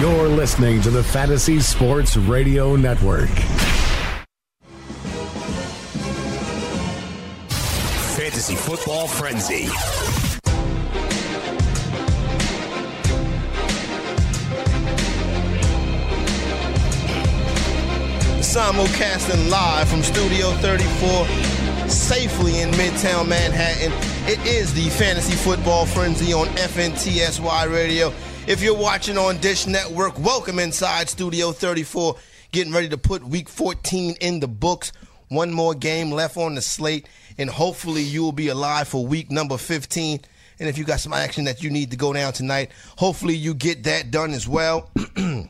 You're listening to the Fantasy Sports Radio Network. Fantasy Football Frenzy. Simulcasting live from Studio 34, safely in Midtown Manhattan. It is the Fantasy Football Frenzy on FNTSY Radio. If you're watching on Dish Network, welcome inside Studio 34. Getting ready to put week 14 in the books. One more game left on the slate, and hopefully you will be alive for week number 15. And if you got some action that you need to go down tonight, hopefully you get that done as well.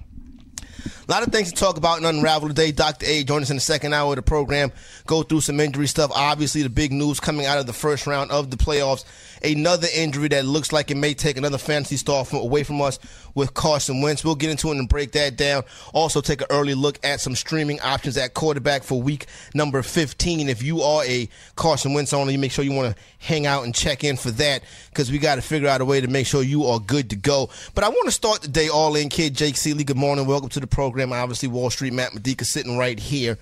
A lot of things to talk about and unravel today. Dr. A join us in the second hour of the program. Go through some injury stuff. Obviously, the big news coming out of the first round of the playoffs. Another injury that looks like it may take another fantasy star from, away from us with Carson Wentz. We'll get into it and break that down. Also, take an early look at some streaming options at quarterback for week number 15. If you are a Carson Wentz owner, you make sure you want to hang out and check in for that because we got to figure out a way to make sure you are good to go. But I want to start the day all in, kid. Jake Seeley, good morning. Welcome to the program. Obviously, Wall Street Matt Medica sitting right here.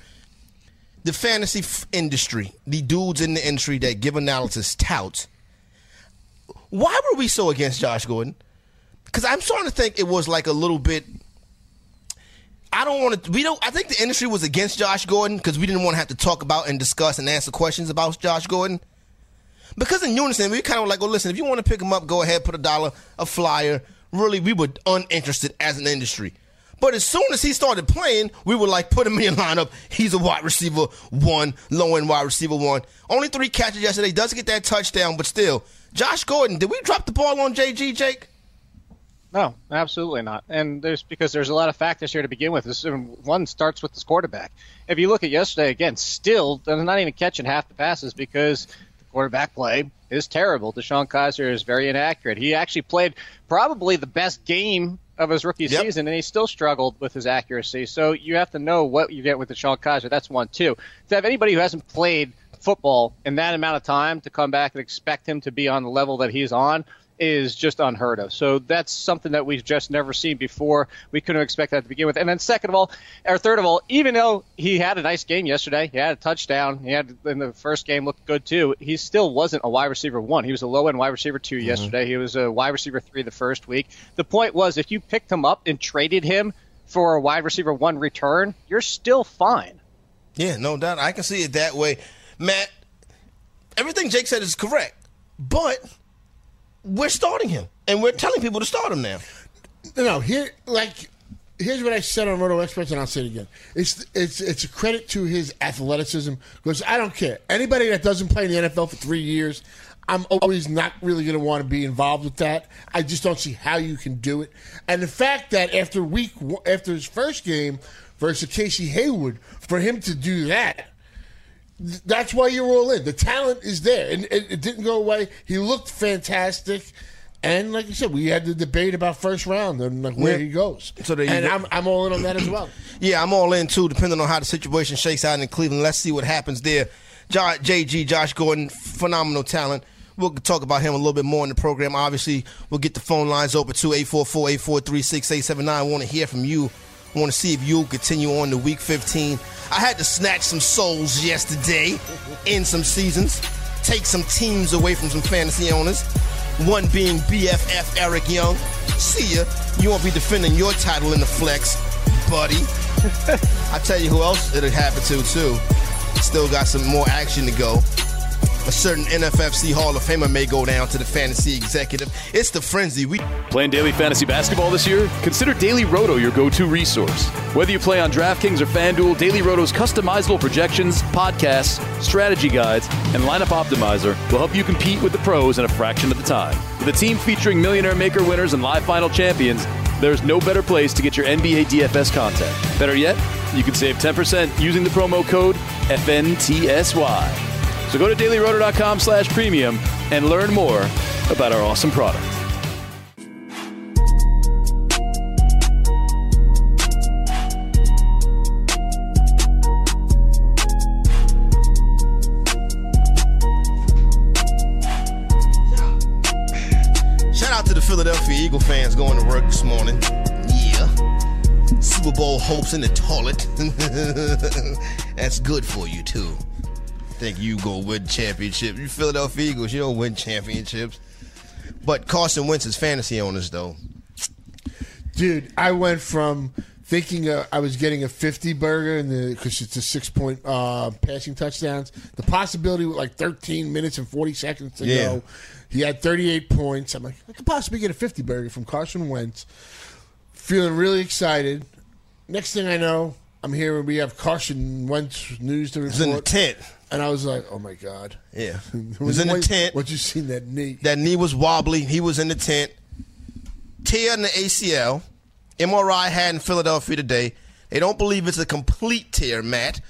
The fantasy f- industry, the dudes in the industry that give analysis touts. Why were we so against Josh Gordon? Because I'm starting to think it was like a little bit. I don't want to. We don't. I think the industry was against Josh Gordon because we didn't want to have to talk about and discuss and answer questions about Josh Gordon. Because in unison, we kind of like, well, listen, if you want to pick him up, go ahead, put a dollar, a flyer. Really, we were uninterested as an industry. But as soon as he started playing, we were like, put him in your lineup. He's a wide receiver one, low end wide receiver one. Only three catches yesterday. Doesn't get that touchdown, but still, Josh Gordon. Did we drop the ball on JG, Jake? No, absolutely not. And there's because there's a lot of factors here to begin with. This one starts with this quarterback. If you look at yesterday again, still they're not even catching half the passes because the quarterback play is terrible. DeShone Kizer is very inaccurate. He actually played probably the best game of his rookie yep. season, and he still struggled with his accuracy. So you have to know what you get with DeShone Kizer. That's one. Two, to have anybody who hasn't played football in that amount of time to come back and expect him to be on the level that he's on is just unheard of. So that's something that we've just never seen before. We couldn't expect that to begin with. And then second of all, or third of all, even though he had a nice game yesterday, he had a touchdown, he had in the first game looked good too. He still wasn't a wide receiver one. He was a low end wide receiver 2 mm-hmm. yesterday. He was a wide receiver three the first week. The point was if you picked him up and traded him for a wide receiver one return, you're still fine. Yeah, no doubt. I can see it that way. Matt, everything Jake said is correct. But we're starting him, and we're telling people to start him now. No, here, like, here's what I said on Roto Experts, and I'll say it again. It's it's it's a credit to his athleticism because I don't care anybody that doesn't play in the NFL for three years. I'm always not really going to want to be involved with that. I just don't see how you can do it. And the fact that after week after his first game versus Casey Hayward, for him to do that that's why you're all in. The talent is there, and it, it, didn't go away. He looked fantastic, and like you said, we had the debate about first round and like where yeah. he goes. So and I'm I'm all in on that as well. yeah, I'm all in too, depending on how the situation shakes out in Cleveland. Let's see what happens there. JG, Josh Gordon, phenomenal talent. We'll talk about him a little bit more in the program. Obviously, we'll get the phone lines open to 844 843 6879. I want to hear from you. I want to see if you'll continue on to week 15 I had to snatch some souls yesterday in some seasons, take some teams away from some fantasy owners. One being BFF Eric Young. See ya. You won't be defending your title in the flex, buddy. I tell you who else it'll happen to too. Still got some more action to go a certain NFFC Hall of Famer may go down to the fantasy executive. It's the frenzy. We playing daily fantasy basketball this year. Consider Daily Roto your go-to resource. Whether you play on DraftKings or FanDuel, Daily Roto's customizable projections, podcasts, strategy guides, and lineup optimizer will help you compete with the pros in a fraction of the time. With a team featuring Millionaire Maker winners and live final champions, there's no better place to get your NBA DFS content. Better yet, you can save 10% using the promo code FNTSY. So go to dailyroto.com slash premium and learn more about our awesome product. Shout out to the Philadelphia Eagle fans going to work this morning. Yeah. Super Bowl hopes in the toilet. That's good for you too. Think you go win championship? You Philadelphia Eagles, you don't win championships. But Carson Wentz's fantasy owners though. Dude, I went from thinking uh, I was getting a 50 burger in the because it's a six point uh, passing touchdowns. The possibility with like 13 minutes and 40 seconds to Yeah. go. He had 38 points. I'm like, I could possibly get a 50 burger from Carson Wentz. Feeling really excited. Next thing I know, I'm here and we have Carson Wentz news to report. It's in the tent. And I was like, oh my God. Yeah, it was in the tent. What you seen that knee? That knee was wobbly. He was in the tent. Tear in the ACL. MRI had in Philadelphia today. They don't believe it's a complete tear, Matt.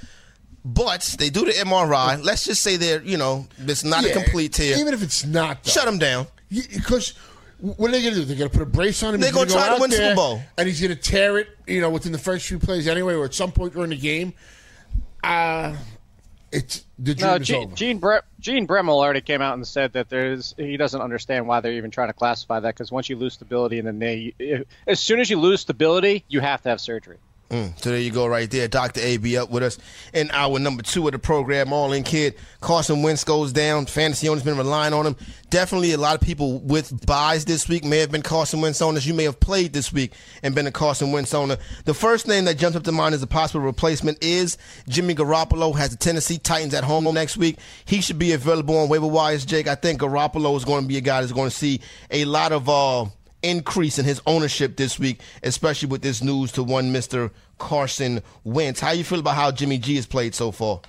But they do the MRI. Let's just say they're, you know, it's not a complete tear. Even if it's not. Though. Shut him down. Because what are they going to do? They're going to put a brace on him. They're gonna go try to win there, Super Bowl. and he's going to tear it. You know, within the first few plays anyway, or at some point during the game. Uh it's the dream No, is Gene, over. Gene, Bre- Gene Bremmel already came out and said that there's he doesn't understand why they're even trying to classify that because once you lose stability in the knee, as soon as you lose stability, you have to have surgery. Mm, so there you go, right there. Dr. A be up with us in hour number two of the program. All in kid. Carson Wentz goes down. Fantasy owners been relying on him. Definitely a lot of people with buys this week may have been Carson Wentz owners. You may have played this week and been a Carson Wentz owner. The first name that jumps up to mind as a possible replacement is Jimmy Garoppolo. Has the Tennessee Titans at home next week. He should be available on waiver wires, Jake. I think Garoppolo is going to be a guy that's going to see a lot of uh, increase in his ownership this week, especially with this news to one Mr. Carson Wentz. How you feel about how Jimmy G has played so far?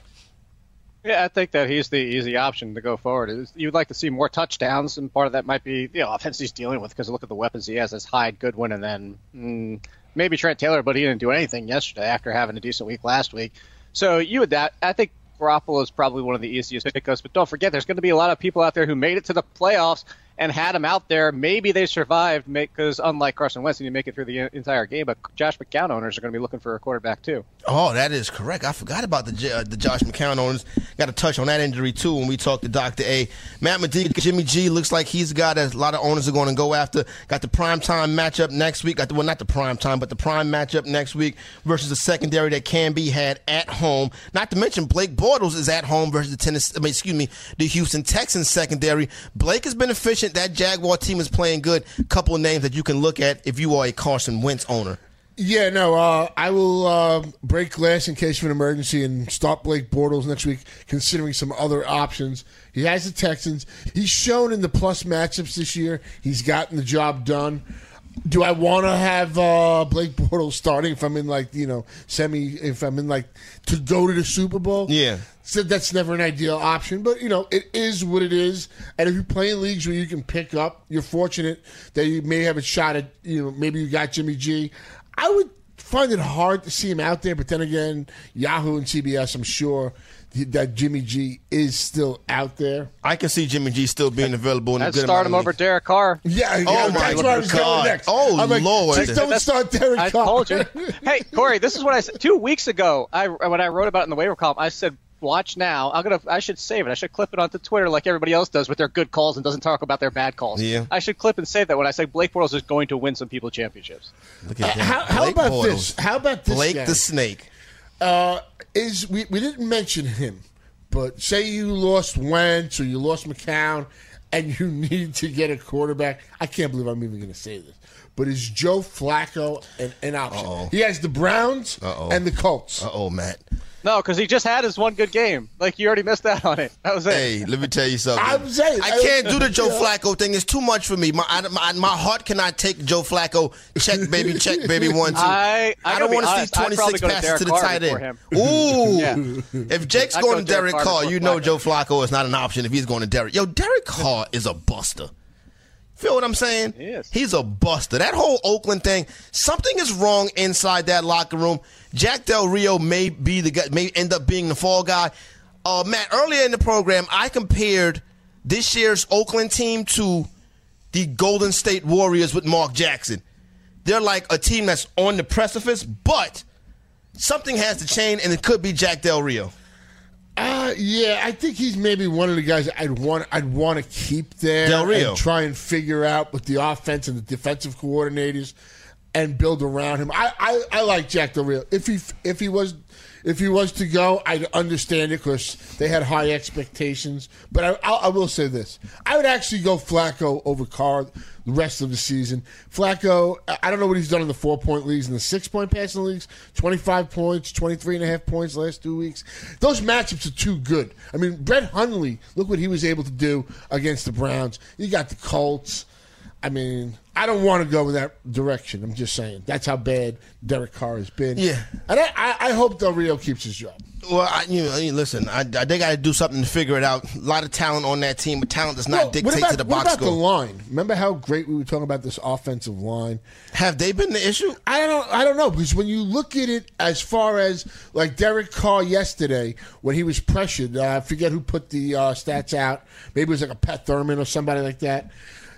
Yeah, I think that he's the easy option to go forward. You'd like to see more touchdowns, and part of that might be the offense he's dealing with because look at the weapons he has. As Hyde, Goodwin, and then mm, maybe Trent Taylor, but he didn't do anything yesterday after having a decent week last week. So you would that. I think Garoppolo is probably one of the easiest pickups, but don't forget there's going to be a lot of people out there who made it to the playoffs and had him out there. Maybe they survived because unlike Carson Wentz, he didn't make it through the entire game. But Josh McCown owners are going to be looking for a quarterback too. Oh, that is correct. I forgot about the uh, the Josh McCown owners. Got to touch on that injury too when we talked to Doctor A. Matt Medica, Jimmy G looks like he's got a lot of owners are going to go after. Got the prime time matchup next week. Got the well, not the prime time, but the prime matchup next week versus the secondary that can be had at home. Not to mention Blake Bortles is at home versus the Tennessee. I mean, excuse me, the Houston Texans secondary. Blake has been efficient. That Jaguar team is playing good. Couple of names that you can look at if you are a Carson Wentz owner. Yeah, no, uh, I will uh, break glass in case of an emergency and start Blake Bortles next week, considering some other options. He has the Texans. He's shown in the plus matchups this year. He's gotten the job done. Do I want to have uh, Blake Bortles starting if I'm in like you know semi if I'm in like to go to the Super Bowl? Yeah. So that's never an ideal option, but you know it is what it is. And if you play in leagues where you can pick up, you're fortunate that you may have a shot at you know maybe you got Jimmy G. I would find it hard to see him out there, but then again, Yahoo and CBS, I'm sure that Jimmy G is still out there. I can see Jimmy G still being available in a I'd good start him over. Derek Carr. Yeah, yeah Oh, my that's where I was God. going next. Oh, I'm like, Lord. Just don't That's- start Derek I Carr. told you. hey, Corey, this is what I said two weeks ago. I when I wrote about it in the waiver column, I said, "Watch now." I'm gonna. I should save it. I should clip it onto Twitter like everybody else does with their good calls and doesn't talk about their bad calls. Yeah. I should clip and save that when I say Blake Bortles is going to win some people championships. Look at that. How, how about Bortles. this? How about this? Blake guy? the Snake. uh, is we, we didn't mention him, but say you lost Wentz or you lost McCown and you need to get a quarterback. I can't believe I'm even going to say this, but is Joe Flacco an, an option? Uh-oh. He has the Browns Uh-oh. and the Colts. Uh oh, Matt. No, because he just had his one good game. Like you already missed out on it. That was it. Hey, let me tell you something. I'm saying- I can't do the Joe Yeah. Flacco thing. It's too much for me. My, I, my my heart cannot take Joe Flacco. Check baby, check baby. One two. I- I don't want to see 26 probably go to passes to the Carr tight end. Ooh. Yeah. If Jake's I'd going go to Derek Derek Carr Carr, you know Flacco. Joe Flacco is not an option if he's going to Derek. Yo, Derek Carr is a buster. Feel what I'm saying? He is. He's a buster. That whole Oakland thing, something is wrong inside that locker room. Jack Del Rio may be the guy, may end up being the fall guy. Uh, Matt, earlier in the program, I compared this year's Oakland team to the Golden State Warriors with Mark Jackson. They're like a team that's on the precipice, but something has to change, and it could be Jack Del Rio. Uh, yeah, I think he's maybe one of the guys I'd want. I'd want to keep there Del Rio. and try and figure out with the offense and the defensive coordinators. and build around him. I, I, I like Jack Del Rio. If he if he was if he was to go, I'd understand it because they had high expectations. But I, I, I will say this: I would actually go Flacco over Carr the rest of the season. Flacco, I- don't know what he's done in the four point leagues and the six point passing leagues 25 points, 23 and a half points last two weeks. Those matchups are too good. I mean, Brett Hundley, look what he was able to do against the Browns. You got the Colts. I mean, I don't want to go in that direction. I'm just saying. That's how bad Derek Carr has been. Yeah. And I, I, I hope Del Rio keeps his job. Well, I, you know, listen, I, I, they got to do something to figure it out. A lot of talent on that team, but talent does not Well, dictate what about, to the what box about the line? Remember how great we were talking about this offensive line? Have they been the issue? I don't I don't know because when you look at it as far as like Derek Carr yesterday when he was pressured, uh, I forget who put the uh, stats out. Maybe it was like a Pat Thorman or somebody like that.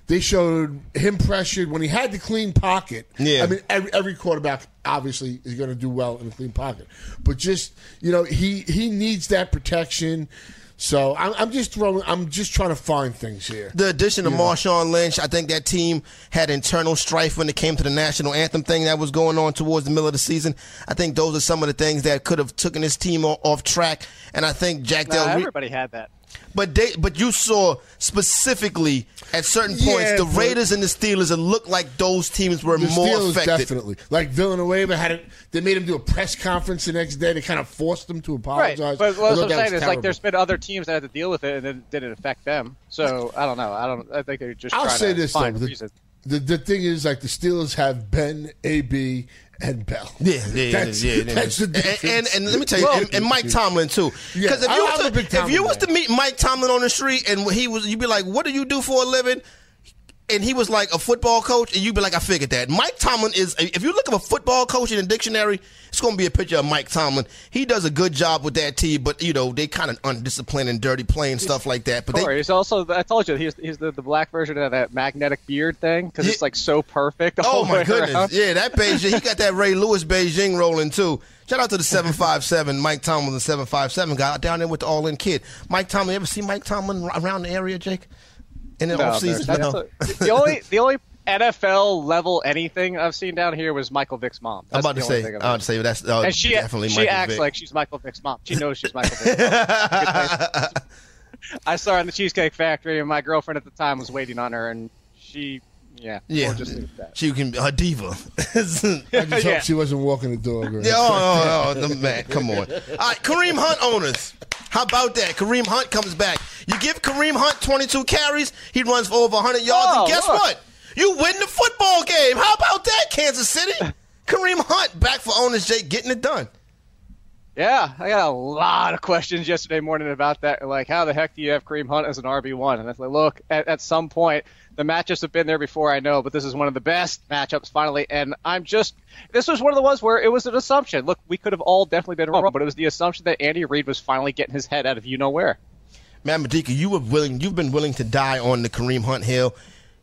They showed him pressured when he had the clean pocket. Yeah. I mean, every, every quarterback obviously is going to do well in a clean pocket, but just you know, he he needs that protection. So I'm, I'm just throwing. I'm just trying to find things here. The addition of Marshawn Lynch, I think that team had internal strife when it came to the national anthem thing that was going on towards the middle of the season. I think those are some of the things that could have taken this team off track. And I think Jack No, Del everybody had that. But they, but you saw specifically at certain points Yeah, the Raiders and the Steelers. It looked like those teams were The more Steelers affected. definitely like Villanueva had it. They made him do a press conference the next day. They kind of forced him to Right. apologize. But what I'm saying is, like, there's been other teams that had to deal with it, and it didn't affect them. So I don't know. I don't. I think they're just. I'll trying say to this though: find the, reasons. The the thing is, like the Steelers have Ben, AB, and Bell. Yeah, yeah, that's, yeah, yeah. that's the and, difference. and and let me tell you, and, and Mike Tomlin too. Yeah, if you was to, if you was to meet Mike Tomlin on the street and he was, you'd be like, "What do you do for a living?" And he was like a football coach, and you'd be like, "I figured that." Mike Tomlin is. If you look up a football coach in a dictionary, it's going to be a picture of Mike Tomlin. He does a good job with that team, but you know they kind of undisciplined and dirty playing stuff like that. But Corey, they, he's also. I told you he's, he's the, the black version of that magnetic beard thing because it's like so perfect. Oh my goodness! around. Yeah, that Beijing. He got that Ray Lewis Beijing rolling too. Shout out to the seven five seven Mike Tomlin, the seven five seven guy down there with the All In Kid. Mike Tomlin. You ever see Mike Tomlin around the area, Jake? In the No, off season, that's no. the only the only NFL level anything I've seen down here was Michael Vick's mom. I'm about to say. I'm about to say that's uh, and she definitely she Michael acts Vick. like she's Michael Vick's mom. She knows she's Michael Vick's mom. I saw her in the Cheesecake Factory, and my girlfriend at the time was waiting on her, and she, yeah, yeah, just leave it at that. she can a diva. I just Yeah. hope she wasn't walking the dog. Or Yeah, oh, oh, oh, the man, come on. All right, Kareem Hunt owners. How about that? Kareem Hunt comes back. You give Kareem Hunt 22 carries, he runs for over 100 yards, Oh, and guess look. what? You win the football game. How about that, Kansas City? Kareem Hunt back for owners, Jake, getting it done. Yeah, I got a lot of questions yesterday morning about that. Like, how the heck do you have Kareem Hunt as an RB one? And it's like, look, at, at some point, the matchups have been there before, I know, but this is one of the best matchups finally. And I'm just, this was one of the ones where it was an assumption. Look, we could have all definitely been wrong, but it was the assumption that Andy Reid was finally getting his head out of you know where. Man, Medica, you were willing. You've been willing to die on the Kareem Hunt hill.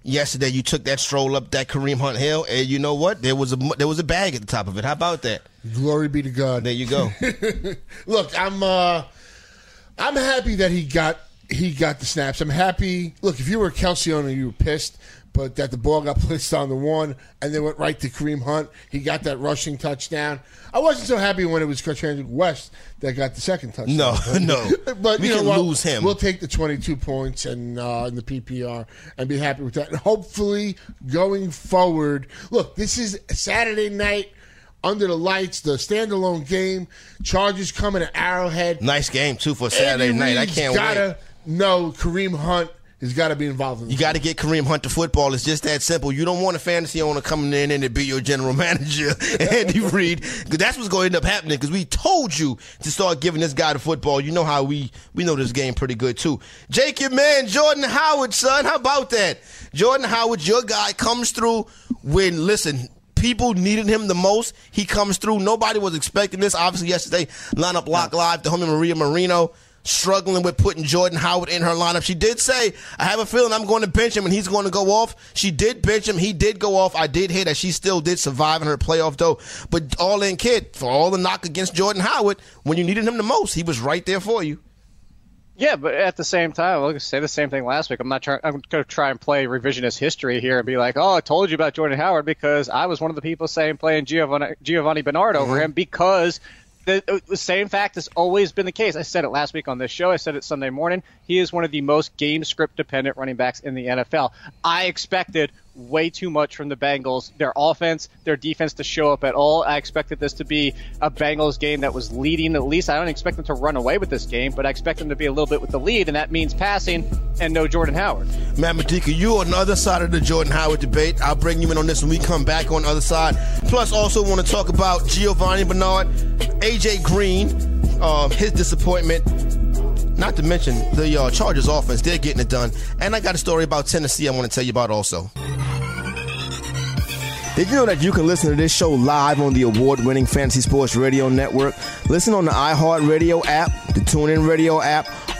Yesterday, you took that stroll up that Kareem Hunt hill, and you know what? There was a there was a bag at the top of it. How about that? Glory be to God. There you go. Look, I'm uh, I'm happy that he got he got the snaps. I'm happy. Look, if you were a Kelce owner, you were pissed, but that the ball got placed on the one and they went right to Kareem Hunt. He got that rushing touchdown. I wasn't so happy when it was Kendrick West that got the second touchdown. No, no. but We you know can what? lose him. We'll take the 22 points and uh, in the PPR and be happy with that. And hopefully, going forward, look, this is Saturday night under the lights, the standalone game. Chargers coming to Arrowhead. nice game too for Saturday Andy night. I can't gotta wait. know Kareem Hunt has got to be involved in You got to get Kareem Hunt to football. It's just that simple. You don't want a fantasy owner coming in and to be your general manager, Andy Reid, because that's what's going to end up happening. Because we told you to start giving this guy the football. You know how we we know this game pretty good too. Jake, your man, Jordan Howard, son. How about that? Jordan Howard, your guy, comes through when listen. People needed him the most. He comes through. Nobody was expecting this. Obviously, yesterday, lineup lock live to and Maria Marino struggling with putting Jordan Howard in her lineup. She did say, I have a feeling I'm going to bench him and he's going to go off. She did bench him. He did go off. I did hear that she still did survive in her playoff though. But all in kid, for all the knock against Jordan Howard, when you needed him the most, he was right there for you. Yeah, but at the same time, I'll say the same thing last week. I'm not trying. I'm going to try and play revisionist history here and be like, "Oh, I told you about Jordan Howard," because I was one of the people saying playing Giovani, Giovani Bernard over mm-hmm. him because the, uh, the same fact has always been the case. I said it last week on this show. I said it Sunday morning. He is one of the most game script dependent running backs in the NFL. I expected way too much from the Bengals. Their offense, their defense to show up at all. I expected this to be a Bengals game that was leading at least. I don't expect them to run away with this game, but I expect them to be a little bit with the lead, and that means passing and no Jordan Howard. Matt Medica, you on the other side of the Jordan Howard debate. I'll bring you in on this when we come back on the other side. Plus, also want to talk about Giovani Bernard, AJ Green, um, his disappointment. Not to mention the uh, Chargers offense, they're getting it done. And I got a story about Tennessee I want to tell you about also. Did you know that you can listen to this show live on the award winning Fantasy Sports Radio Network? Listen on the iHeartRadio app, the TuneIn Radio app,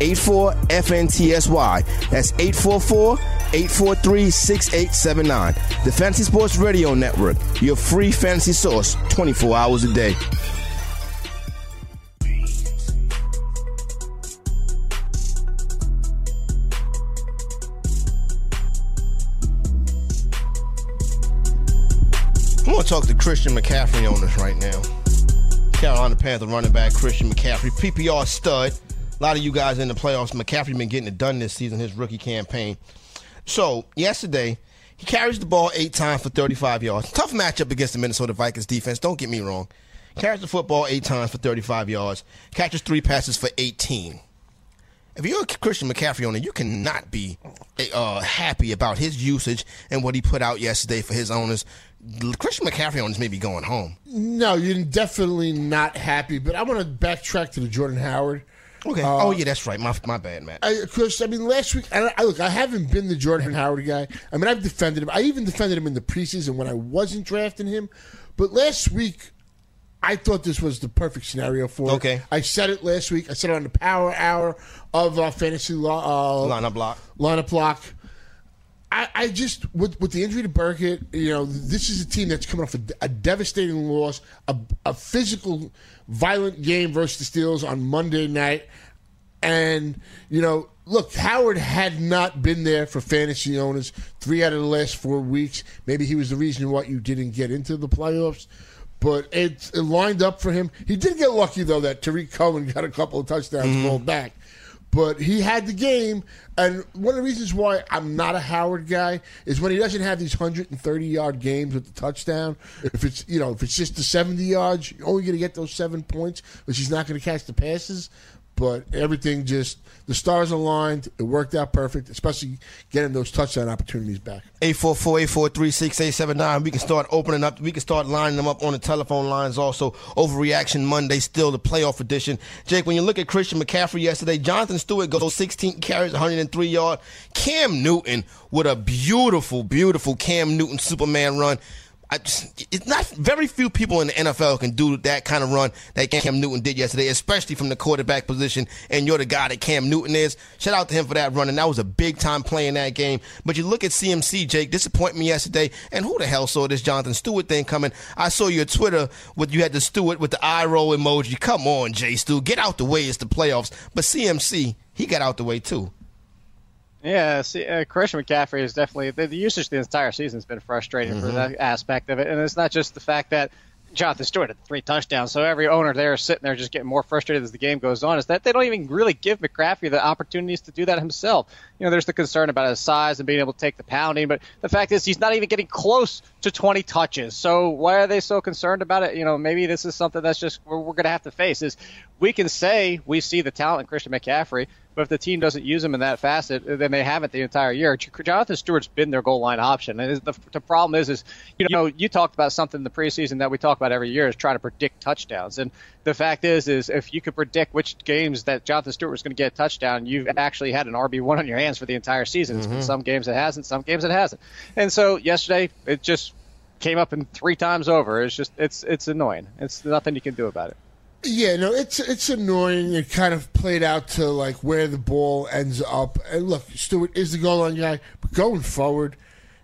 84 FNTSY. That's 844 843 6879. The Fantasy Sports Radio Network, your free fantasy source 24 hours a day. I want to talk to Christian McCaffrey on this right now. Carolina Panther running back Christian McCaffrey, PPR stud. A lot of you guys in the playoffs, McCaffrey been getting it done this season, his rookie campaign. So yesterday, he carries the ball eight times for 35 yards. Tough matchup against the Minnesota Vikings defense. Don't get me wrong. Carries the football eight times for 35 yards. Catches three passes for 18. If you're a Christian McCaffrey owner, you cannot be uh, happy about his usage and what he put out yesterday for his owners. Christian McCaffrey owners may be going home. No, you're definitely not happy. But I want to backtrack to the Jordan Howard. Okay. oh yeah, that's right. My my bad, Matt. Because I, I, mean, last week, I, I, look, I haven't been the Jordan Howard guy. I mean, I've defended him. I even defended him in the preseason when I wasn't drafting him. But last week, I thought this was the perfect scenario for okay. it. I said it last week. I said it on the Power Hour of uh, Fantasy Law uh, Lineup Lock. Lineup Lock. I, I, just with with the injury to Burkett, you know, this is a team that's coming off a, a devastating loss, a, a, physical, violent game versus the Steelers on Monday night, and you know, look, Howard had not been there for fantasy owners three out of the last four weeks. Maybe he was the reason why you didn't get into the playoffs. But it, it lined up for him. He did get lucky though that Tarik Cohen got a couple of touchdowns mm-hmm. rolled back but he had the game. And one of the reasons why I'm not a Howard guy is when he doesn't have these 130 yard games with the touchdown. If it's you know if it's just the 70 yards, you're only going to get those seven points, but he's not going to catch the passes but everything just the stars aligned. It worked out perfect, especially getting those touchdown opportunities back. 844-843-6879. We can start opening up. We can start lining them up on the telephone lines. Also, Overreaction Monday, still the playoff edition. Jake, when you look at Christian McCaffrey yesterday, Jonathan Stewart goes 16 carries, 103 yard. Cam Newton with a beautiful, beautiful Cam Newton Superman run. Just, it's not very few people in the NFL can do that kind of run that Cam Newton did yesterday, especially from the quarterback position. And you're the guy that Cam Newton is. Shout out to him for that run, and that was a big time play in that game. But you look at CMC, Jake, disappoint me yesterday. And who the hell saw this Jonathan Stewart thing coming? I saw your Twitter with you had the Stewart with the eye roll emoji. Come on, Jay Stu, get out the way. It's the playoffs. But CMC, he got out the way too. Yeah, see, uh, Christian McCaffrey is definitely the, the, usage the entire season has been frustrating mm-hmm. for that aspect of it, and it's not just the fact that Jonathan Stewart had three touchdowns, so every owner there is sitting there just getting more frustrated as the game goes on. Is that they don't even really give McCaffrey the opportunities to do that himself. You know, there's the concern about his size and being able to take the pounding, but the fact is he's not even getting close to 20 touches. So why are they so concerned about it? You know, maybe this is something that's just we're, we're going to have to face. Is we can say we see the talent in Christian McCaffrey, but if the team doesn't use him in that facet, uh, then they haven't the entire year. Jonathan Stewart's been their goal line option, and the, the problem is, is you know, you talked about something in the preseason that we talk about every year is trying to predict touchdowns, and the fact is, is if you could predict which games that Jonathan Stewart was going to get a touchdown, you've actually had an RB one on your hands for the entire season. It's been mm-hmm. some games it hasn't, some games it hasn't. And so yesterday, it just came up in three times over. It's just it's it's annoying. It's nothing you can do about it. Yeah, no, it's it's annoying. It kind of played out to like where the ball ends up. And look, Stewart is the goal line guy, but going forward,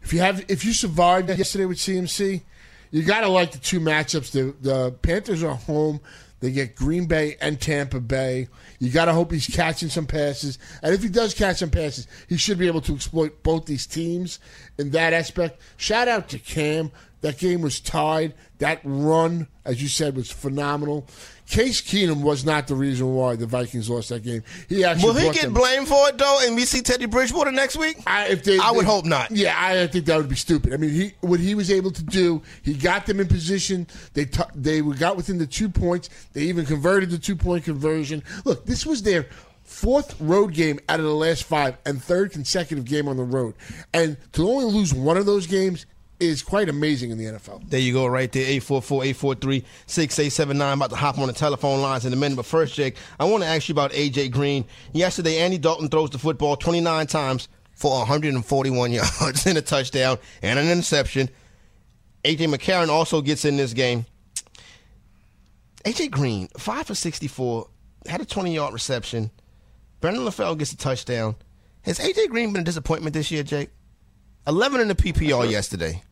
if you have if you survived yesterday with CMC, you got to like the two matchups. The the Panthers are home. They get Green Bay and Tampa Bay. You got to hope he's catching some passes. And if he does catch some passes, he should be able to exploit both these teams in that aspect. Shout out to Cam. That game was tied. That run, as you said, was phenomenal. Case Keenum was not the reason why the Vikings lost that game. He actually Will he get them- blamed for it though, and we see Teddy Bridgewater next week? I, if they, I would hope not. Yeah, I think that would be stupid. I mean, he what he was able to do, he got them in position. They t- they got within the two points. They even converted the two point conversion. Look, this was their fourth road game out of the last five and third consecutive game on the road, and to only lose one of those games is quite amazing in the NFL. There you go, right there. 844-843-6879. About to hop on the telephone lines in a minute. But first, Jake, I want to ask you about A.J. Green. Yesterday, Andy Dalton throws the football 29 times for 141 yards and a touchdown and an interception. A.J. McCarron also gets in this game. A.J. Green, 5 for 64, had a 20-yard reception. Brandon LaFell gets a touchdown. Has A.J. Green been a disappointment this year, Jake? 11 in the PPR yesterday.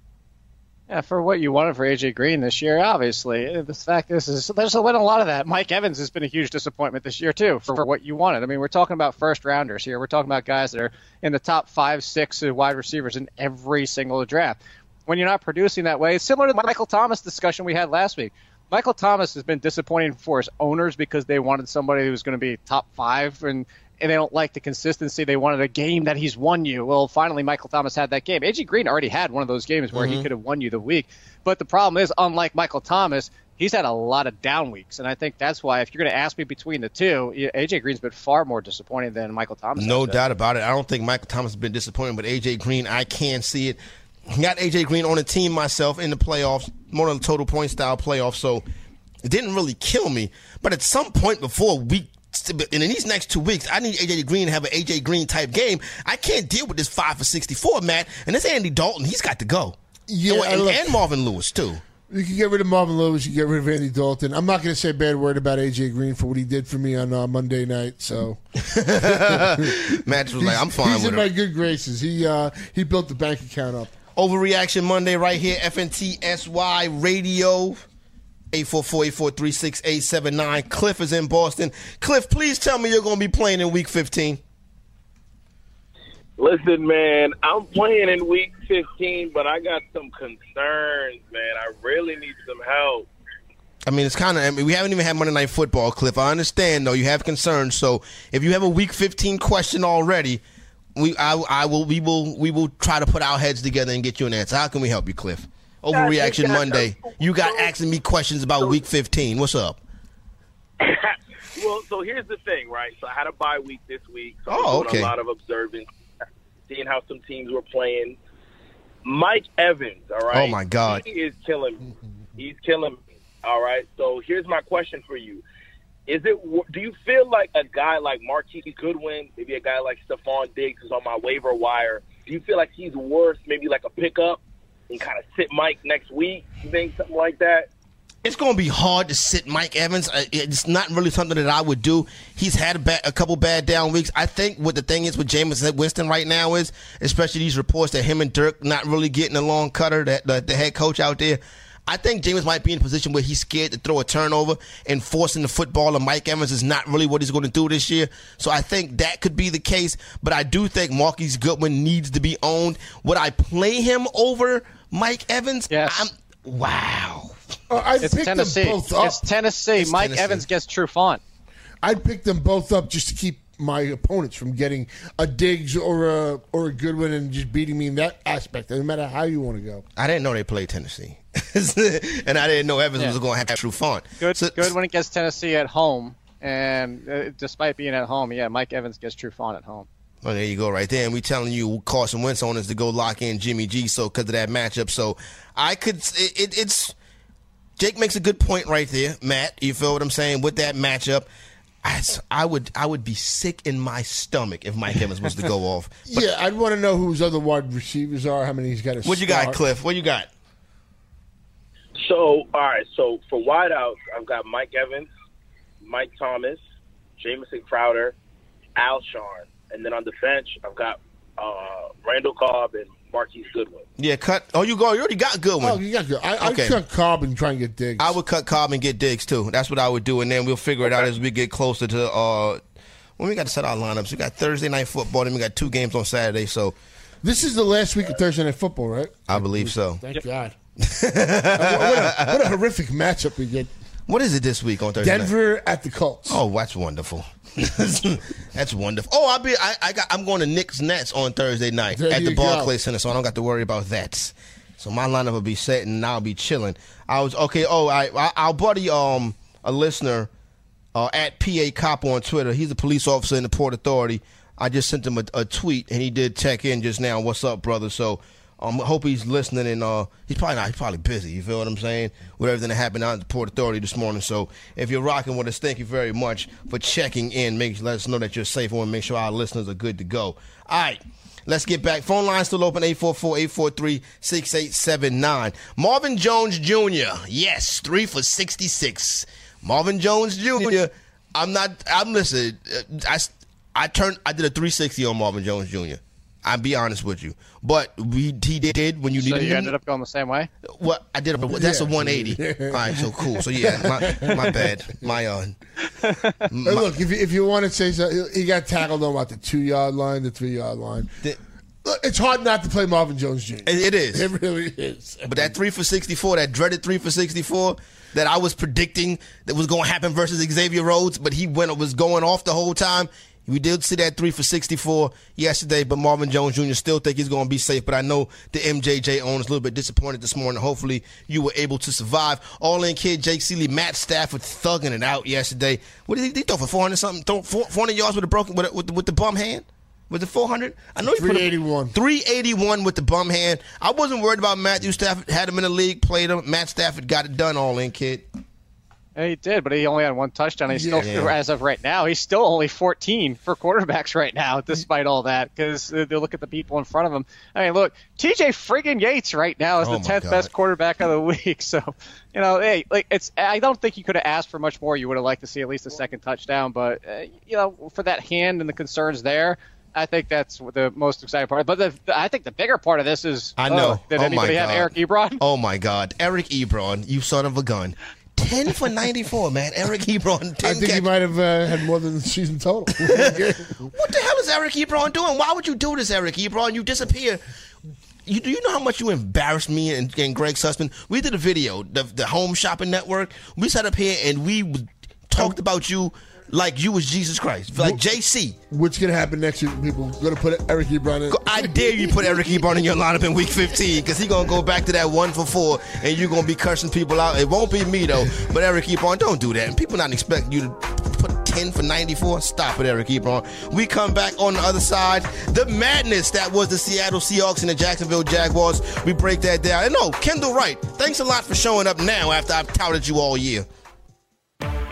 Yeah, for what you wanted for AJ Green this year, obviously. The fact is, is there's been a lot of that. Mike Evans has been a huge disappointment this year too for, for what you wanted. I mean, we're talking about first rounders here. We're talking about guys that are in the top five, six uh, wide receivers in every single draft. When you're not producing that way, it's similar to the Michael Thomas discussion we had last week. Michael Thomas has been disappointing for his owners because they wanted somebody who was going to be top five and and they don't like the consistency. They wanted a game that he's won you. Well, finally, Michael Thomas had that game. AJ Green already had one of those games where he mm-hmm. could have won you the week. But the problem is, unlike Michael Thomas, he's had a lot of down weeks, and I think that's why if you're going to ask me between the two, AJ Green's been far more disappointing than Michael Thomas. No been. doubt about it. I don't think Michael Thomas has been disappointed, but AJ Green, I can see it. Got AJ Green on a team myself in the playoffs, more than a total point style playoff, so it didn't really kill me. But at some point before week, in these next two weeks, I need AJ Green to have an AJ Green type game. I can't deal with this five for sixty four, Matt. And this Andy Dalton, he's got to go. Yeah, and, look- and Marvin Lewis too. You can get rid of Marvin Lewis. You can get rid of Andy Dalton. I'm not going to say a bad word about AJ Green for what he did for me on uh, Monday night. So Matt was like, I'm fine with it. he's in him. my good graces. He uh, he built the bank account up. Overreaction Monday right here, FNTSY Radio. 844-843-6879. Cliff is in Boston. Cliff, please tell me you're going to be playing in week 15. Listen, man, I'm playing in week 15, but I got some concerns, man. I really need some help. I mean, it's kind of. I mean, we haven't even had Monday Night Football, Cliff. I understand, though. You have concerns. So, if you have a Week 15 question already, we, I, I will, we will, we will try to put our heads together and get you an answer. How can we help you, Cliff? Overreaction Monday. You got asking me questions about Week 15. What's up? well, so here's the thing, right? So I had a bye week this week. So Oh, okay. a lot of observing, seeing how some teams were playing. Mike Evans, all right? Oh, my God. He is killing me. He's killing me. All right. So here's my question for you. Is it? Do you feel like a guy like Marquise Goodwin, maybe a guy like Stefon Diggs, who's on my waiver wire? Do you feel like he's worth maybe like a pickup and kind of sit Mike next week? You think something like that? It's going to be hard to sit Mike Evans. Uh, It's not really something that I would do. He's had a, ba- a couple bad down weeks. I think what the thing is with Jameis Winston right now is, especially these reports that him and Dirk not really getting along, Koetter, that the, the head coach out there. I think Jameis might be in a position where he's scared to throw a turnover and forcing the football. And Mike Evans is not really what he's going to do this year. So I think that could be the case. But I do think Marquise Goodwin needs to be owned. Would I play him over Mike Evans? Yes. I'm, wow. Uh, I'd It's pick Tennessee. them both up. It's Tennessee. It's Mike Tennessee. Evans gets Trufant. I'd pick them both up just to keep my opponents from getting a Diggs or a or a Goodwin and just beating me in that aspect. No matter how you want to go. I didn't know they played Tennessee, and I didn't know Evans Yeah. was going to have Trufant. Good, So- good when it gets Tennessee at home, and uh, despite being at home, yeah, Mike Evans gets Trufant at home. Oh, there you go, right there. And we telling you Carson Wentz owners to go lock in Jimmy G. So because of that matchup, so I could. It, it, it's Jake makes a good point right there, Matt. You feel what I'm saying with that matchup? I, I would I would be sick in my stomach if Mike Evans was to go off. But yeah, I'd want to know who his other wide receivers are. How many he's got to. what you got, Cliff? What you got? So, all right. So for wideouts, I've got Mike Evans, Mike Thomas, Jamison Crowder, Alshon, and then on the bench, I've got uh, Randall Cobb and Marquise Goodwin. Yeah, cut. Oh, you go. You already got a good one. Oh, you got good. I, Okay. I'd cut Cobb and try and get Diggs. I would cut Cobb and get Diggs too. That's what I would do, and then we'll figure it out as we get closer to uh when we got to set our lineups. We got Thursday night football, then we got two games on Saturday. So This is the last week of Thursday Night Football, right? I believe so. Thank God. what, a, what a horrific matchup we get. What is it this week on Thursday? night? Denver at the Colts. Oh, that's wonderful. that's wonderful. Oh, I'll be. I, I got. I'm going to Knicks Nets on Thursday night There at the. Barclays Center, so I don't got to worry about that. So my lineup will be set, and I'll be chilling. I was okay. Oh, I, I our buddy, um, a listener, uh, at PA Cop on Twitter. He's a police officer in the Port Authority. I just sent him a, a tweet, and he did check in just now. What's up, brother? So. Um, hope he's listening, and uh, he's probably not. He's probably busy. You feel what I'm saying? With everything that happened out at the Port Authority this morning. So, if you're rocking with us, thank you very much for checking in. Make let us know that you're safe. I to make sure our listeners are good to go. All right. Let's get back. Phone line still open 844-843-6879. Marvin Jones Jr. Yes, 3 for 66. Marvin Jones Jr. I'm not I'm listen, uh, I I turned I did a 360 on Marvin Jones Jr. I'll be honest with you. But we he did when you needed. So needed you him. ended up going the same way. What I did, a, that's a 180. All right, so cool. So yeah, my, my bad. My uh, Hey, look, if you, if you want to say so, he- he got tackled on about the two yard line, the three yard line. The- Look, it's hard not to play Marvin Jones Jr. it, it is. It really is. But that three for 64, that dreaded three for 64 that I was predicting that was going to happen versus Xavier Rhodes, but he went was going off the whole time. We did see that three for 64 yesterday, but Marvin Jones Jr. still think he's going to be safe. But I know the MJJ owner is a little bit disappointed this morning. Hopefully, you were able to survive. All in kid, Jake Seeley, Matt Stafford thugging it out yesterday. What did he, he throw for 400 something? Throw 400 yards with a broken with, a, with, the, with the bum hand? Was it 400? I know he put a- 381. 381 with the bum hand. I wasn't worried about Matthew Stafford. Had him in the league, played him. Matt Stafford got it done all in, kid. Yeah, he did, but he only had one touchdown. He's still, Yeah. as of right now, he's still only 14 for quarterbacks right now, despite all that, because they look at the people in front of him. I mean, look, TJ friggin' Yates right now is Oh the 10th God. best quarterback of the week. So, you know, hey, like it's. I don't think you could have asked for much more. You would have liked to see at least a second touchdown, but uh, you know, for that hand and the concerns there. I think that's the most exciting part. But the, the- I think the bigger part of this is I know. oh, did Oh, anybody have Eric Ebron? Oh my God, Eric Ebron, you son of a gun. 10 for 94, man. Eric Ebron, 10 I think he might have uh, had more than the season total. What the hell is Eric Ebron doing? Why would you do this, Eric Ebron? You disappear. You, do you know how much you embarrassed me and, and Greg Sussman? We did a video, the, the Home Shopping Network. We sat up here and we talked about you like you was Jesus Christ, like JC. What's going to happen next year? People to put Eric Ebron in. I dare you put Eric Ebron in your lineup in week 15 because he going to go back to that one for four and you're going to be cursing people out. It won't be me, though, but Eric Ebron, don't do that. And people not expecting you to put 10 for 94. Stop it, Eric Ebron. We come back on the other side. The madness that was the Seattle Seahawks and the Jacksonville Jaguars. We break that down. And no, Kendall Wright, thanks a lot for showing up now after I've touted you all year.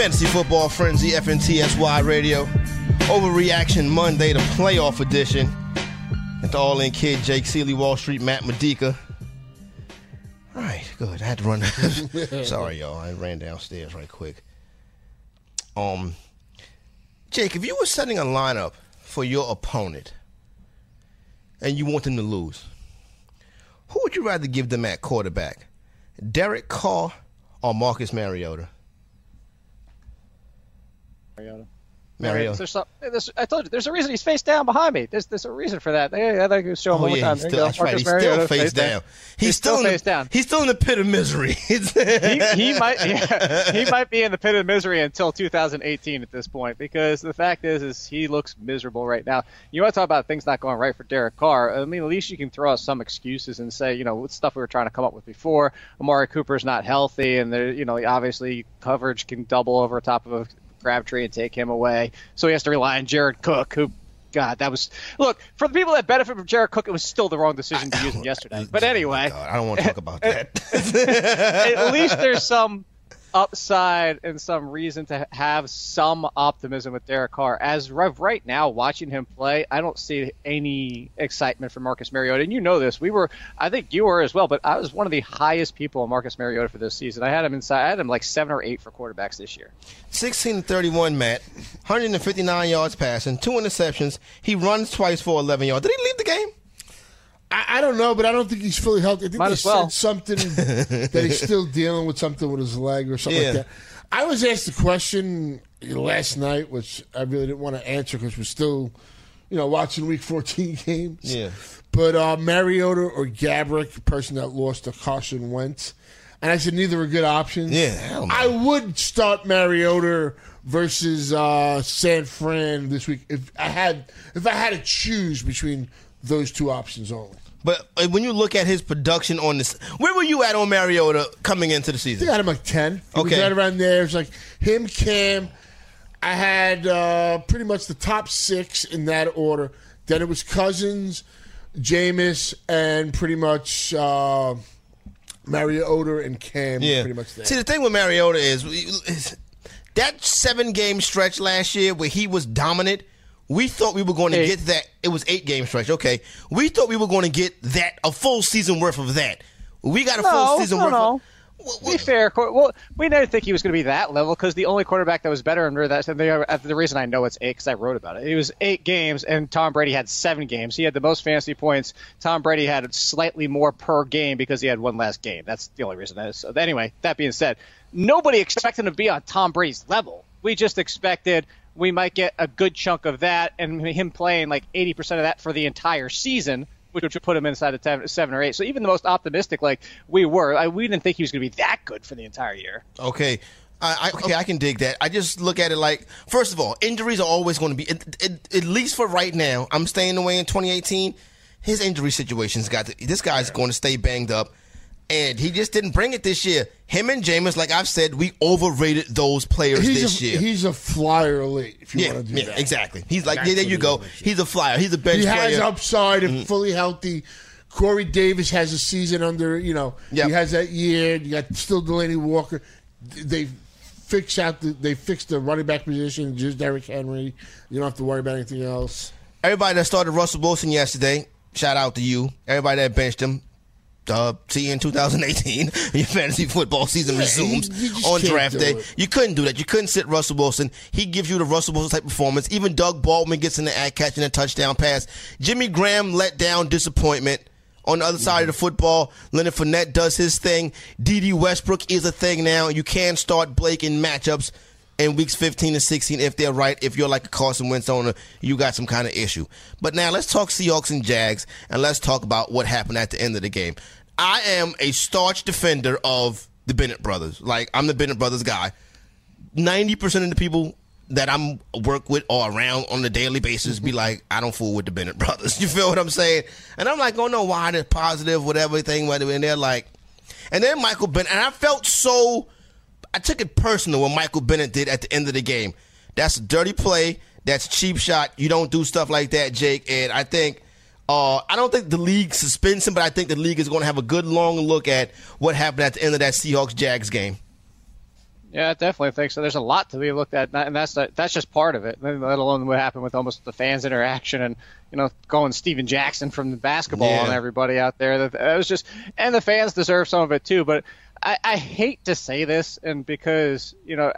Fantasy Football Frenzy, FNTSY Radio. Overreaction Monday, the playoff edition. At the All In Kid, Jake Seeley, Wall Street, Matt Medica. All right, good. I had to run. Sorry, y'all. I ran downstairs right quick. Um, Jake, if you were setting a lineup for your opponent and you want them to lose, who would you rather give them at quarterback? Derek Carr or Marcus Mariota? Mariota. Mariota. There's some, there's, I told you, there's a reason he's face down behind me. There's there's a reason for that. Hey, I think you show him Oh one more yeah, time. he's There still, that's right. Marcus He's still Mariota, face down. He's, He's still, still in face the, down. He's still in the pit of misery. he, he might yeah, he might be in the pit of misery until 2018 at this point because the fact is is he looks miserable right now. You want to talk about things not going right for Derek Carr? I mean, at least you can throw out some excuses and say, you know, what stuff we were trying to come up with before. Amari Cooper's not healthy, and there, you know, obviously coverage can double over top of a Crabtree and take him away, so he has to rely on Jared Cook, who. God, that was look for the people that benefit from Jared Cook. It was still the wrong decision to use him yesterday. But anyway, God, I don't want to talk about that. at least there's some upside and some reason to have some optimism with Derek Carr. As of right now, watching him play, I don't see any excitement for Marcus Mariota. And you know this. We were, I think you were as well, but I was one of the highest people on Marcus Mariota for this season. I had him inside. I had him like seven or eight for quarterbacks this year. 16 to 31, Matt. 159 yards passing, two interceptions. He runs twice for 11 yards. Did he leave the game? I, I don't know, but I don't think he's fully healthy. I think Might they as well. said something that he's still dealing with something with his leg or something Yeah. like that. I was asked a question last night, which I really didn't want to answer because we're still, you know, watching Week 14 games. Yeah. But uh, Mariota or Gabrick, the person that lost to Carson Wentz, and I said neither are good options. Yeah, hell no. I would start Mariota versus uh, San Fran this week if I had if I had to choose between those two options only. But uh, when you look at his production on this, where were you at on Mariota coming into the season? I had him like 10. It was Okay. right around there. It's like him, Cam. I had uh, pretty much the top six in that order. Then it was Cousins, Jameis, and pretty much uh, Mariota and Cam. Yeah. Pretty much there. See, the thing with Mariota is, is that seven game stretch last year where he was dominant. We thought we were going to Eight. get that. It was eight game stretch. Okay, we thought we were going to get that a full season worth of that. We got a full season no, worth. no. Of, What- To be fair, well, we didn't think he was going to be that level because the only quarterback that was better under that. And the, uh, the reason I know it's eight because I wrote about it. It was eight games, and Tom Brady had seven games. He had the most fantasy points. Tom Brady had slightly more per game because he had one last game. That's the only reason that is. So anyway, that being said, nobody expected him to be on Tom Brady's level. We just expected we might get a good chunk of that, and him playing like 80% of that for the entire season which would put him inside of seven or eight. So even the most optimistic, like we were, I, we didn't think he was going to be that good for the entire year. Okay. I, I, okay, I can dig that. I just look at it like, first of all, injuries are always going to be, at, at, at least for right now, I'm staying away in 2018. His injury situation's got to, this guy's going to stay banged up. And he just didn't bring it this year. Him and Jameis, like I've said, we overrated those players he's this a, year. He's a flyer elite. If you yeah, want to do yeah, that, exactly. He's like, That's yeah, there you go. is this year. He's a flyer. He's a bench He player. has upside and mm. fully healthy. Corey Davis has a season under, you know, Yep. he has that year. You got still Delanie Walker. They fix out the they fixed the running back position, just Derrick Henry. You don't have to worry about anything else. Everybody that started Russell Wilson yesterday, shout out to you. Everybody that benched him, uh, see you in 2018. Your fantasy football season Yeah, resumes you- you on draft day. it. You couldn't do that. You couldn't sit Russell Wilson. He gives you the Russell Wilson type performance. Even Doug Baldwin gets in the act catching a touchdown pass. Jimmy Graham let down disappointment. On the other side of the football, Leonard Fournette does his thing. Dede Westbrook is a thing now. You can start Blake in matchups in weeks 15 and 16 if they're right. If you're like a Carson Wentz owner, you got some kind of issue. But now let's talk Seahawks and Jags, and let's talk about what happened at the end of the game. I am a staunch defender of the Bennett brothers. Like, I'm the Bennett brothers guy. 90% of the people that I'm work with or around on a daily basis be like, I don't fool with the Bennett brothers. You feel what I'm saying? And I'm like, oh no, why they're positive, whatever thing, whatever. And they're like, and then Michael Bennett, and I felt so, I took it personal what Michael Bennett did at the end of the game. That's a dirty play. That's cheap shot. You don't do stuff like that, Jake. And I think, uh, I don't think the league suspends him, but I think the league is going to have a good long look at what happened at the end of that Seahawks Jags game. Yeah, I definitely think so. There's a lot to be looked at, and that's that's just part of it. Let alone what happened with almost the fans' interaction and you know going Stephen Jackson from the basketball Yeah. on everybody out there. That was just, and the fans deserve some of it too. But I, I hate to say this, and because you know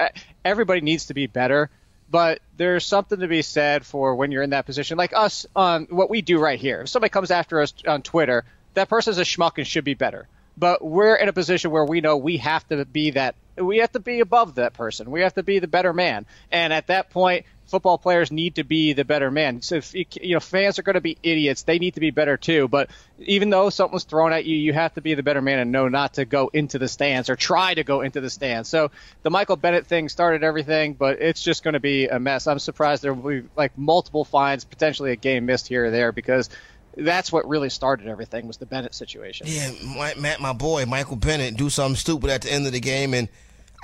everybody needs to be better. But there's something to be said for when you're in that position, like us on what we do right here. If somebody comes after us on Twitter, that person's a schmuck and should be better. but we're in a position where we know we have to be that. We have to be above that person. We have to be the better man. And at that point, football players need to be the better man. So if you, you know fans are going to be idiots, they need to be better too. But even though something was thrown at you, you have to be the better man and know not to go into the stands or try to go into the stands. So the Michael Bennett thing started everything, but it's just going to be a mess. I'm surprised there will be like multiple fines, potentially a game missed here or there because that's what really started everything was the Bennett situation. Yeah, my, Matt, my boy, Michael Bennett, do something stupid at the end of the game, and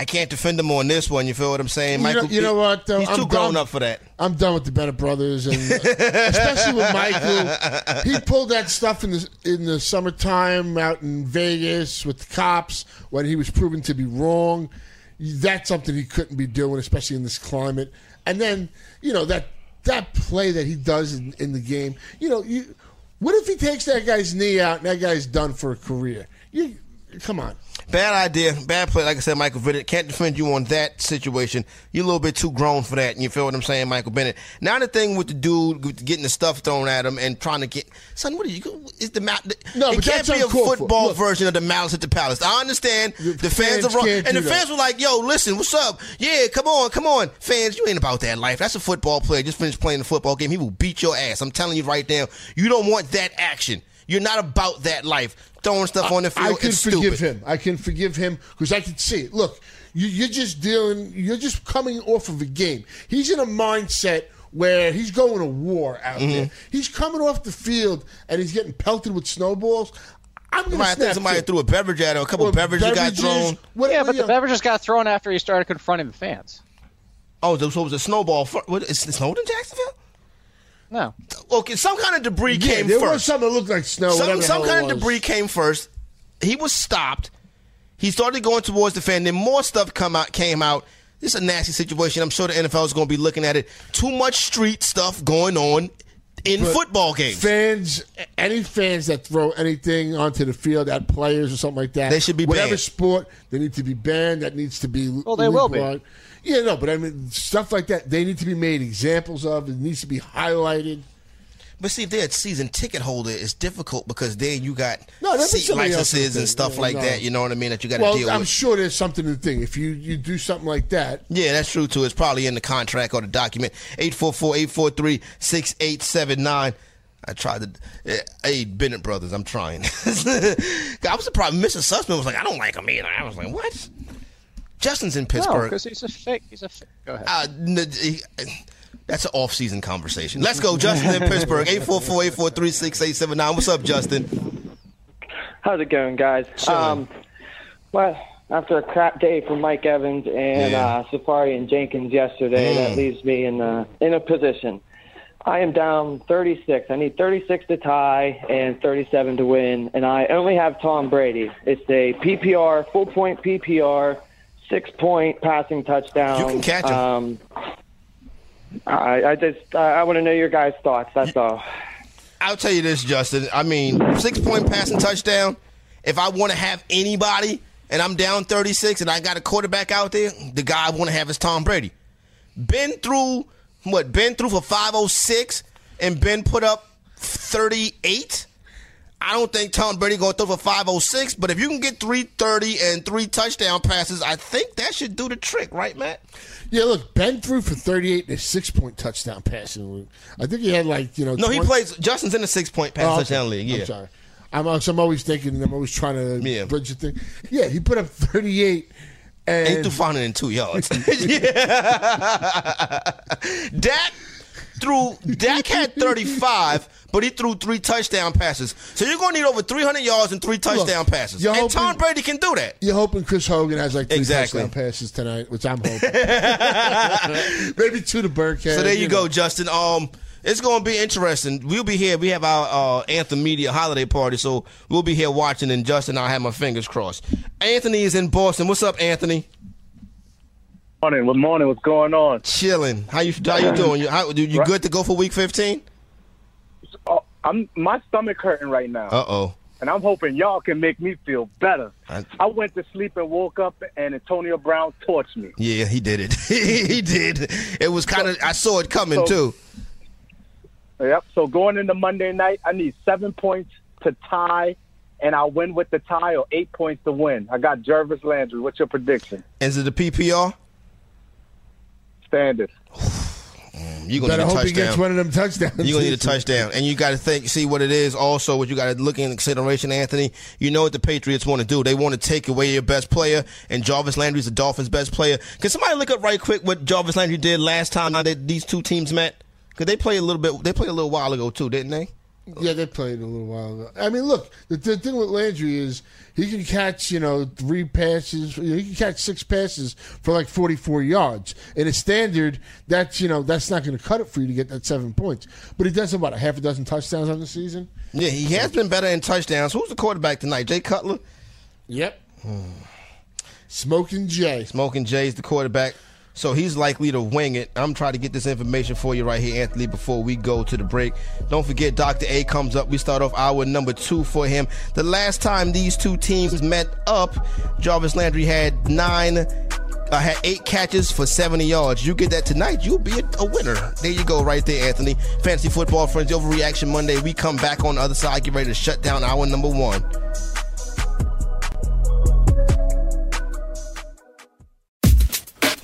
I can't defend him on this one. You feel what I'm saying? You know- Michael, you know what, though? He's I'm too grown done. up for that. I'm done with the Bennett brothers, and uh, especially with Michael. He pulled that stuff in the in the summertime out in Vegas with the cops when he was proven to be wrong. That's something he couldn't be doing, especially in this climate. And then you know that that play that he does in, in the game. You know, you, what if he takes that guy's knee out and that guy's done for a career? You come on. Bad idea, bad play. Like I said, Michael Bennett can't defend you on that situation. You're a little bit too grown for that. And you feel what I'm saying, Michael Bennett? Now the thing with the dude with getting the stuff thrown at him and trying to get son, what are you? Is the No, It but can't be a football version of the Malice at the Palace. I understand the, fans, fans are wrong, and the fans that. were like, "Yo, listen, what's up? Yeah, come on, come on, fans. You ain't about that life. That's a football player. Just finished playing the football game. He will beat your ass. I'm telling you right now. You don't want that action. You're not about that life. Throwing stuff on the field. I can it's forgive stupid. him. I can forgive him because I can see it. Look, you, you're just dealing. You're just coming off of a game. He's in a mindset where he's going to war out Mm-hmm. there. He's coming off the field and he's getting pelted with snowballs. I'm going to Somebody, I think snap somebody too. threw a beverage at him. A couple Or beverages, got thrown. what- Yeah, but the know, beverages got thrown after he started confronting the fans. Oh, so it was a snowball. fir- What, is it snowed in Jacksonville? No. Okay, some kind of debris yeah, came there was first. something that looked like snow. some whatever some hell kind it of debris came first. He was stopped. He started going towards the fan. Then more stuff come out came out. This is a nasty situation. I'm sure the NFL is going to be looking at it. Too much street stuff going on in But football games. Fans, any fans that throw anything onto the field at players or something like that, They should be whatever banned. sport. They need to be banned. That needs to be. Well, they will be. Yeah, no, but I mean stuff like that. They need to be made examples of. It needs to be highlighted. But see, if they're a season ticket holder, it's difficult because then you got No, seat licenses and stuff Yeah, like no. that. You know what I mean? That you got to Well, deal I'm with. sure there's something to the thing. If you you do something like that, Yeah, that's true too. It's probably in the contract or the document. 844-843-6879. I tried to. eh, Hey, Bennett brothers, I'm trying. I was surprised. Mr. Sussman was like, I don't like him either. I was like, what? Justin's in No, Pittsburgh. because he's a fake. He's a fake. Go ahead. Uh, n- he- that's an off-season conversation. Let's go, Justin in Pittsburgh. 844-843-6879. What's up, Justin? How's it going, guys? Um, well, after a crap day for Mike Evans and Yeah. uh, Seferian-Jenkins yesterday, Mm. that leaves me in a, in a position. I am down 36. I need 36 to tie and 37 to win, and I only have Tom Brady. It's a PPR, full point PPR, six point passing touchdown. You can catch him. Um, I, I just I, I want to know your guys' thoughts. That's all. I'll tell you this, Justin. I mean, six point passing touchdown. If I want to have anybody and I'm down 36 and I got a quarterback out there, the guy I want to have is Tom Brady. Been through what? Been through for 506 and been put up 38. I don't think Tom Brady going to throw for 506, but if you can get 330 and three touchdown passes, I think that should do the trick, right, Matt? yeah. Look, Ben threw for 38 and a six point touchdown passing. I think he had like you know. No, he plays. Justin's in the six point pass Oh, okay. touchdown league. Yeah. I'm sorry. I'm, I'm always thinking. I'm always trying to Yeah. bridge the thing. Yeah, he put up 38. And threw 502 yards. yeah. Dak threw. Dak had 35, but he threw three touchdown passes. So you're going to need over 300 yards and three touchdown passes. you're And Tom Brady can do that. You're hoping Chris Hogan has like three Exactly. touchdown passes tonight, which I'm hoping. Maybe two to Burkhead. So there you know. go, Justin. Um, it's going to be interesting. We'll be here. We have our uh, Anthem Media holiday party, so we'll be here watching. And Justin, I have my fingers crossed. Anthony is in Boston. What's up, Anthony? Morning. Good morning. What's going on? Chilling. How you? How you doing? You, how, you you good to go for Week 15? Oh, I'm my stomach hurting right now, Uh oh. and I'm hoping y'all can make me feel better. I- I went to sleep and woke up, and Antonio Brown torched me. Yeah, he did it. he did. It was kind of. I saw it coming So- too. Yep. So going into Monday night, I need seven points to tie and I win with the tie or eight points to win. I got Jarvis Landry. What's your prediction? Is it the PPR? Standard. Mm, You're gonna Better need a hope he gets one of them touchdowns. You're gonna need a touchdown, and you got to think, see what it is. Also, what you got to look in consideration, Anthony. You know what the Patriots want to do? They want to take away your best player, and Jarvis Landry's the Dolphins' best player. Can somebody look up right quick what Jarvis Landry did last time that these two teams met? Because they played a little bit. They played a little while ago too, didn't they? Yeah, they played a little while ago. I mean, look, the, the thing with Landry is he can catch, you know, three passes. You know, he can catch six passes for like 44 yards. In a standard, that's, you know, that's not going to cut it for you to get that seven points. But he does about a half a dozen touchdowns on the season. Yeah, he has been better in touchdowns. Who's the quarterback tonight? Jay Cutler. Yep. Hmm. Smoking Jay. Smoking Jay's the quarterback. So he's likely to wing it. I'm trying to get this information for you right here, Anthony, before we go to the break. Don't forget, Dr. A comes up. We start off hour number two for him. The last time these two teams met up, Jarvis Landry had nine, uh, had eight catches for 70 yards. You get that tonight, you'll be a, a winner. There you go, right there, Anthony. Fantasy football friends, overreaction Monday. We come back on the other side, get ready to shut down hour number one.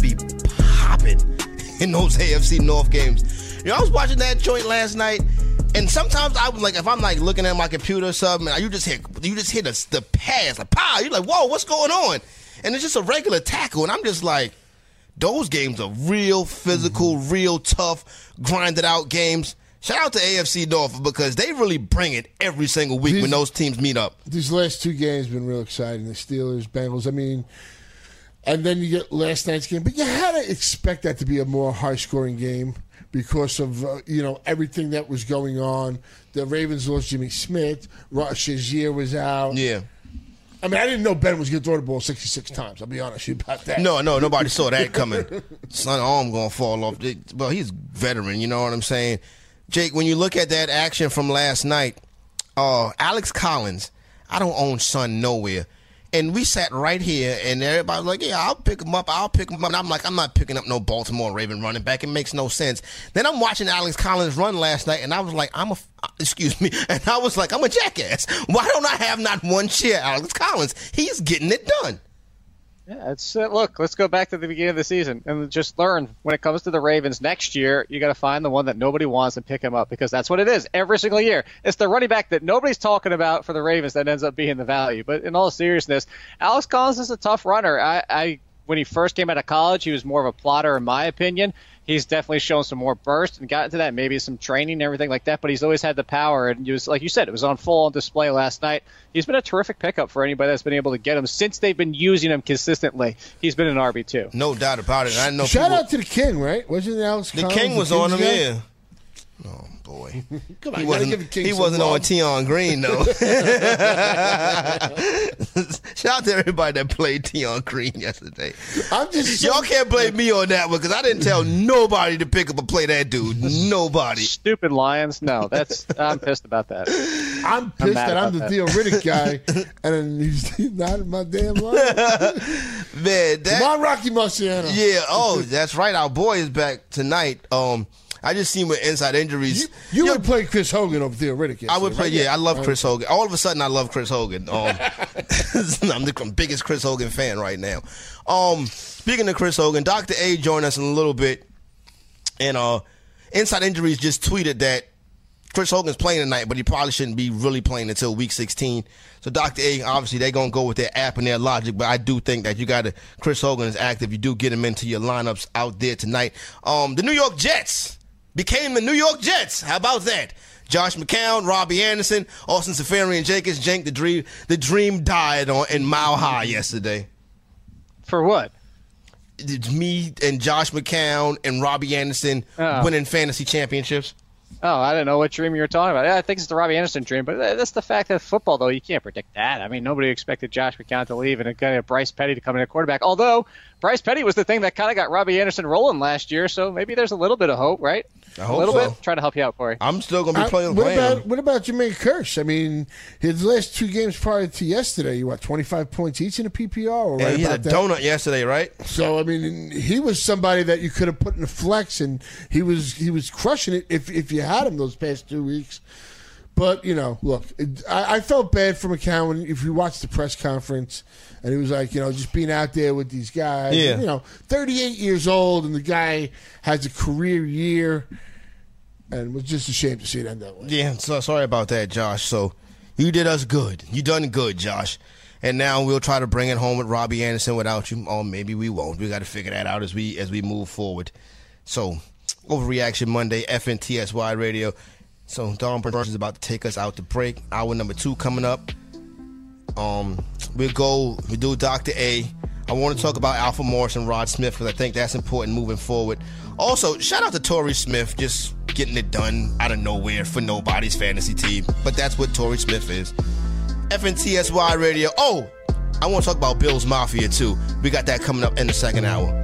be popping in those AFC North games. You know, I was watching that joint last night, and sometimes I was like, if I'm like looking at my computer or something, you just hit, you just hit a, the pads, like pow. You're like, whoa, what's going on? And it's just a regular tackle, and I'm just like, those games are real physical, mm-hmm. real tough, grinded out games. Shout out to AFC North because they really bring it every single week when those teams meet up. These last two games been real exciting. The Steelers, Bengals. I mean, and then you get last night's game. But you had to expect that to be a more high scoring game because of uh, you know everything that was going on. The Ravens lost Jimmy Smith. Ross Shazier was out. Yeah. I mean, I didn't know Ben was going to throw the ball 66 times. I'll be honest with you about that. No, no, nobody saw that coming. Son arm gonna fall off. Well, he's veteran. You know what I'm saying, Jake? When you look at that action from last night, uh, Alex Collins, I don't own Son nowhere. And we sat right here, and everybody was like, "Yeah, I'll pick him up. I'll pick him up." And I'm like, "I'm not picking up no Baltimore Raven running back. It makes no sense." Then I'm watching Alex Collins run last night, and I was like, "I'm a uh, excuse me," and I was like, "I'm a jackass. Why don't I have not one share Alex Collins? He's getting it done." Yeah, it's uh, look. Let's go back to the beginning of the season and just learn when it comes to the Ravens next year. You got to find the one that nobody wants and pick him up because that's what it is every single year. It's the running back that nobody's talking about for the Ravens that ends up being the value. But in all seriousness, Alex Collins is a tough runner. I, I when he first came out of college, he was more of a plotter, in my opinion. He's definitely shown some more burst and gotten to that, maybe some training and everything like that. But he's always had the power, and he was like you said, it was on full on display last night. He's been a terrific pickup for anybody that's been able to get him since they've been using him consistently. He's been an RB two. No doubt about it. I know. Shout people- out to the King, right? Wasn't Alex The Collins, King was King's on him, guy? yeah. Oh boy, Come on, he wasn't. give the King He some wasn't on Tion Green though. Shout out to everybody that played Tion Green yesterday. I'm just y'all can't blame me on that one because I didn't tell nobody to pick up and play that dude. Nobody. Stupid Lions. No, that's I'm pissed about that. I'm pissed mad that I'm the about Theo that. Riddick guy, and then he's not in my damn line. Man, that Come on, Rocky Marciano. yeah. Oh, that's right. Our boy is back tonight. Um, I just seen with inside injuries. You would play Chris Hogan over Theo Riddick. I would play. right? Yeah, I love Chris Hogan. All of a sudden, I love Chris Hogan. Um, I'm the biggest Chris Hogan fan right now. Um, speaking of Chris Hogan, Doctor A joined us in a little bit, and uh, Inside Injuries just tweeted that Chris Hogan's playing tonight, but he probably shouldn't be really playing until week 16. So Dr. A, obviously they're gonna go with their app and their logic, but I do think that you got to Chris Hogan is active. You do get him into your lineups out there tonight. Um, the New York Jets became the New York Jets. How about that? Josh McCown, Robbie Anderson, Austin Seferian-Jenkins, Jank the dream the dream died on in Mile High yesterday. For what? It's me and Josh McCown and Robbie Anderson Oh. winning fantasy championships. Oh, I don't know what dream you were talking about. Yeah, I think it's the Robbie Anderson dream, but that's the fact of football, though. You can't predict that. I mean, nobody expected Josh McCown to leave and kind of Bryce Petty to come in at quarterback. Although Bryce Petty was the thing that kind of got Robbie Anderson rolling last year, so maybe there's a little bit of hope, right? I a hope little so. bit. Try to help you out, Corey. I'm still gonna be Uh, playing. what playing about him. what about Jermaine Kearse? I mean, his last two games prior to yesterday, you what twenty five points each in a PPR, or Yeah, right he had a that? donut yesterday, right? So I mean, he was somebody that you could have put in a flex, and he was he was crushing it if if you had him those past two weeks. But you know, look, it, I, I felt bad for McCown if you watched the press conference, and he was like, you know, just being out there with these guys. Yeah. And, you know, thirty eight years old, and the guy has a career year, and it was just ashamed to see it end that way. Yeah, so sorry about that, Josh. So you did us good. You done good, Josh. And now we'll try to bring it home with Robbie Anderson without you. Or maybe we won't. We got to figure that out as we as we move forward. So overreaction Monday, FNTSY Radio. So Don Burns is about to take us out to break. Hour number two coming up. Um, we'll go. We do Doctor A. I want to talk about Alfred Morris and Rod Smith because I think that's important moving forward. Also, shout out to Torrey Smith just getting it done out of nowhere for nobody's fantasy team. But that's what Torrey Smith is. FNTSY Radio. Oh, I want to talk about Bill's Mafia too. We got that coming up in the second hour.